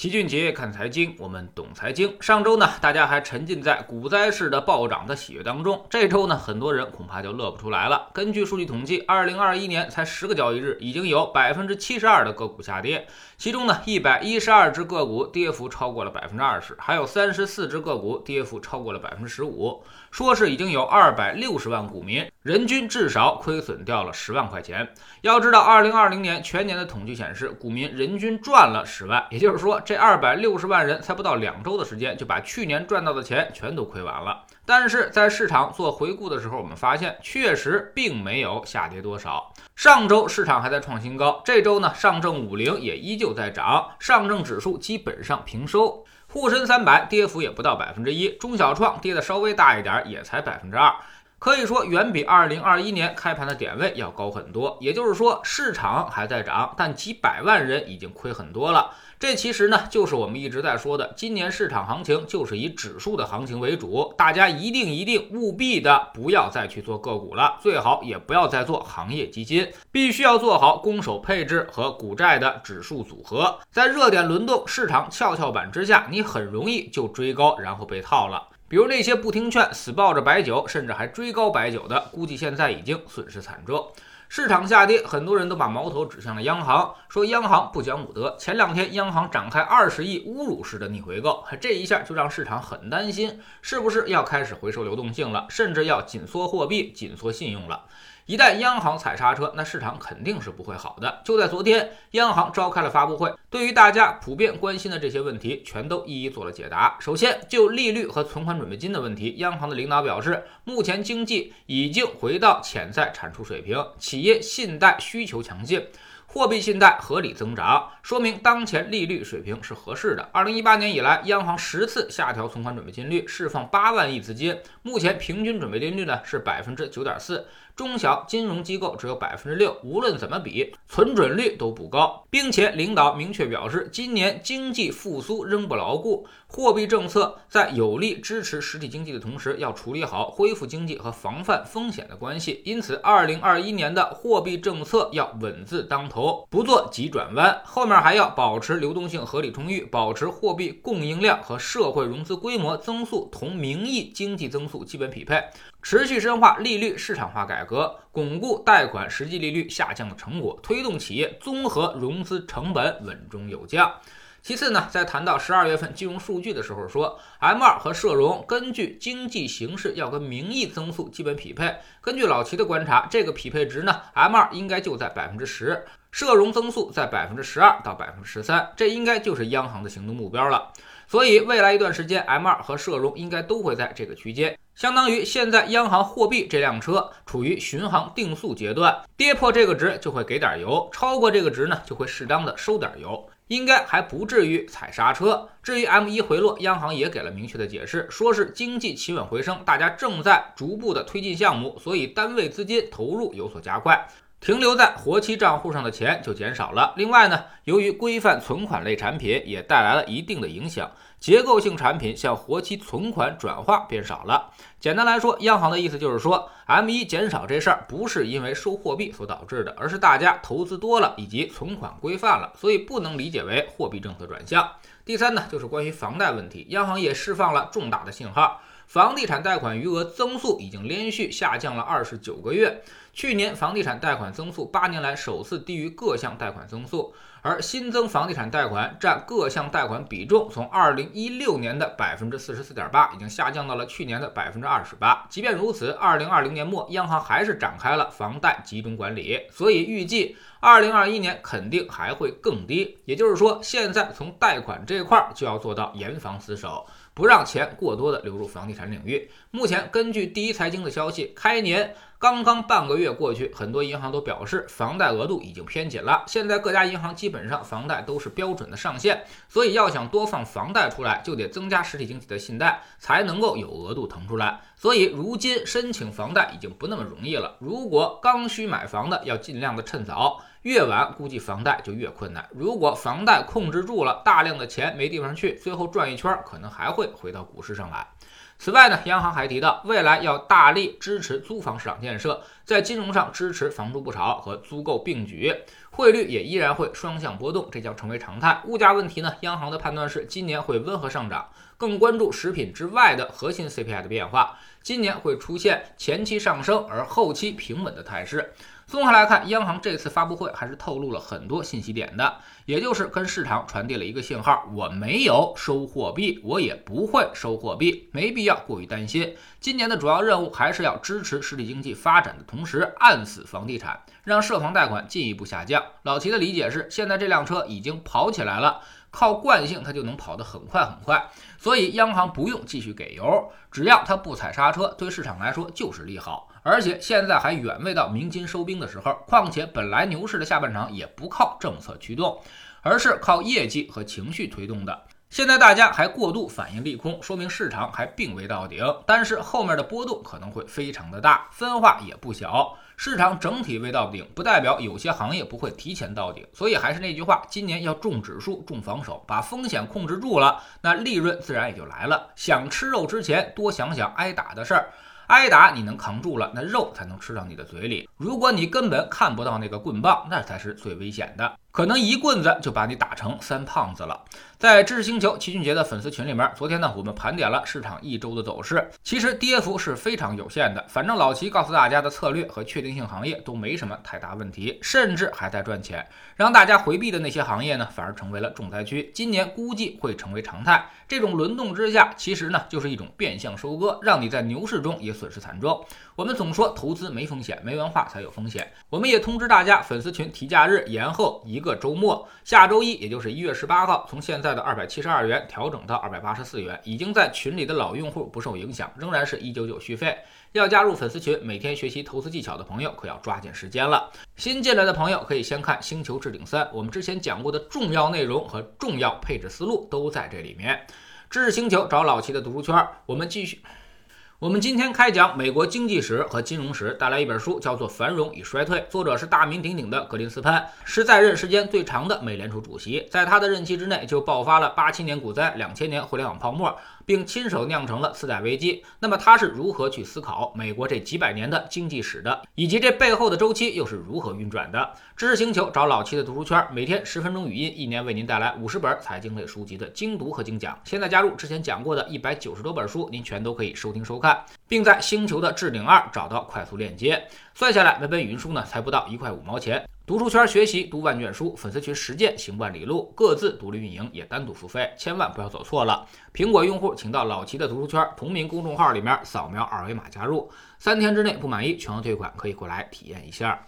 齐俊杰看财经，我们懂财经。上周呢，大家还沉浸在股灾式的暴涨的喜悦当中。这周呢，很多人恐怕就乐不出来了。根据数据统计，二零二一年才十个交易日，已经有百分之七十二的个股下跌，其中呢，一百一十二只个股跌幅超过了百分之二十，还有三十四只个股跌幅超过了百分之十五。说是已经有二百六十万股民，人均至少亏损掉了十万块钱。要知道，二零二零年全年的统计显示，股民人均赚了十万，也就是说，这二百六十万人才不到两周的时间，就把去年赚到的钱全都亏完了。但是在市场做回顾的时候，我们发现确实并没有下跌多少。上周市场还在创新高，这周呢，上证五零也依旧在涨，上证指数基本上平收。沪深三百跌幅也不到百分之一，中小创跌的稍微大一点，也才百分之二，可以说远比二零二一年开盘的点位要高很多。也就是说，市场还在涨，但几百万人已经亏很多了。这其实呢，就是我们一直在说的，今年市场行情就是以指数的行情为主，大家一定一定务必的不要再去做个股了，最好也不要再做行业基金，必须要做好攻守配置和股债的指数组合。在热点轮动、市场跷跷板之下，你很容易就追高，然后被套了。比如那些不听劝、死抱着白酒，甚至还追高白酒的，估计现在已经损失惨重。市场下跌，很多人都把矛头指向了央行，说央行不讲武德。前两天央行展开二十亿侮辱式的逆回购，这一下就让市场很担心，是不是要开始回收流动性了，甚至要紧缩货币、紧缩信用了。一旦央行踩刹车，那市场肯定是不会好的。就在昨天，央行召开了发布会，对于大家普遍关心的这些问题，全都一一做了解答。首先，就利率和存款准备金的问题，央行的领导表示，目前经济已经回到潜在产出水平，企业信贷需求强劲。货币信贷合理增长，说明当前利率水平是合适的。二零一八年以来，央行十次下调存款准备金率，释放八万亿资金。目前平均准备金率呢是百分之九点四，中小金融机构只有百分之六。无论怎么比，存准率都不高，并且领导明确表示，今年经济复苏仍不牢固，货币政策在有力支持实体经济的同时，要处理好恢复经济和防范风险的关系。因此，二零二一年的货币政策要稳字当头。不做急转弯，后面还要保持流动性合理充裕，保持货币供应量和社会融资规模增速同名义经济增速基本匹配，持续深化利率市场化改革，巩固贷款实际利率下降的成果，推动企业综合融资成本稳中有降。其次呢，在谈到十二月份金融数据的时候，说 M 二和社融根据经济形势要跟名义增速基本匹配。根据老齐的观察，这个匹配值呢，M 二应该就在百分之十，社融增速在百分之十二到百分之十三，这应该就是央行的行动目标了。所以未来一段时间，M 二和社融应该都会在这个区间，相当于现在央行货币这辆车处于巡航定速阶段，跌破这个值就会给点油，超过这个值呢就会适当的收点油。应该还不至于踩刹车。至于 M 一回落，央行也给了明确的解释，说是经济企稳回升，大家正在逐步的推进项目，所以单位资金投入有所加快。停留在活期账户上的钱就减少了。另外呢，由于规范存款类产品也带来了一定的影响，结构性产品向活期存款转化变少了。简单来说，央行的意思就是说，M1 减少这事儿不是因为收货币所导致的，而是大家投资多了以及存款规范了，所以不能理解为货币政策转向。第三呢，就是关于房贷问题，央行也释放了重大的信号。房地产贷款余额增速已经连续下降了二十九个月，去年房地产贷款增速八年来首次低于各项贷款增速，而新增房地产贷款占各项贷款比重从二零一六年的百分之四十四点八，已经下降到了去年的百分之二十八。即便如此，二零二零年末央行还是展开了房贷集中管理，所以预计二零二一年肯定还会更低。也就是说，现在从贷款这块就要做到严防死守。不让钱过多的流入房地产领域。目前，根据第一财经的消息，开年刚刚半个月过去，很多银行都表示房贷额度已经偏紧了。现在各家银行基本上房贷都是标准的上限，所以要想多放房贷出来，就得增加实体经济的信贷，才能够有额度腾出来。所以，如今申请房贷已经不那么容易了。如果刚需买房的，要尽量的趁早。越晚估计房贷就越困难。如果房贷控制住了，大量的钱没地方去，最后转一圈，可能还会回到股市上来。此外呢，央行还提到，未来要大力支持租房市场建设，在金融上支持房住不炒和租购并举。汇率也依然会双向波动，这将成为常态。物价问题呢，央行的判断是今年会温和上涨，更关注食品之外的核心 CPI 的变化，今年会出现前期上升而后期平稳的态势。综合来看，央行这次发布会还是透露了很多信息点的，也就是跟市场传递了一个信号：我没有收货币，我也不会收货币，没必要过于担心。今年的主要任务还是要支持实体经济发展的同时，按死房地产，让涉房贷款进一步下降。老齐的理解是，现在这辆车已经跑起来了，靠惯性它就能跑得很快很快，所以央行不用继续给油，只要它不踩刹车，对市场来说就是利好。而且现在还远未到鸣金收兵的时候，况且本来牛市的下半场也不靠政策驱动，而是靠业绩和情绪推动的。现在大家还过度反应利空，说明市场还并未到顶，但是后面的波动可能会非常的大，分化也不小。市场整体未到顶，不代表有些行业不会提前到顶。所以还是那句话，今年要重指数、重防守，把风险控制住了，那利润自然也就来了。想吃肉之前，多想想挨打的事儿。挨打你能扛住了，那肉才能吃到你的嘴里。如果你根本看不到那个棍棒，那才是最危险的。可能一棍子就把你打成三胖子了。在知识星球齐俊杰的粉丝群里面，昨天呢，我们盘点了市场一周的走势，其实跌幅是非常有限的。反正老齐告诉大家的策略和确定性行业都没什么太大问题，甚至还在赚钱。让大家回避的那些行业呢，反而成为了重灾区。今年估计会成为常态。这种轮动之下，其实呢，就是一种变相收割，让你在牛市中也损失惨重。我们总说投资没风险，没文化才有风险。我们也通知大家，粉丝群提价日延后一一个周末，下周一，也就是一月十八号，从现在的二百七十二元调整到二百八十四元。已经在群里的老用户不受影响，仍然是一九九续费。要加入粉丝群，每天学习投资技巧的朋友可要抓紧时间了。新进来的朋友可以先看《星球置顶三》，我们之前讲过的重要内容和重要配置思路都在这里面。知识星球找老齐的读书圈，我们继续。我们今天开讲美国经济史和金融史，带来一本书，叫做《繁荣与衰退》，作者是大名鼎鼎的格林斯潘，是在任时间最长的美联储主席，在他的任期之内就爆发了八七年股灾、两千年互联网泡沫。并亲手酿成了次贷危机。那么他是如何去思考美国这几百年的经济史的，以及这背后的周期又是如何运转的？知识星球找老七的读书圈，每天十分钟语音，一年为您带来五十本财经类书籍的精读和精讲。现在加入之前讲过的一百九十多本书，您全都可以收听收看，并在星球的置顶二找到快速链接。算下来，每本语音书呢才不到一块五毛钱。读书圈学习读万卷书，粉丝群实践行万里路，各自独立运营也单独付费，千万不要走错了。苹果用户请到老齐的读书圈同名公众号里面扫描二维码加入，三天之内不满意全额退款，可以过来体验一下。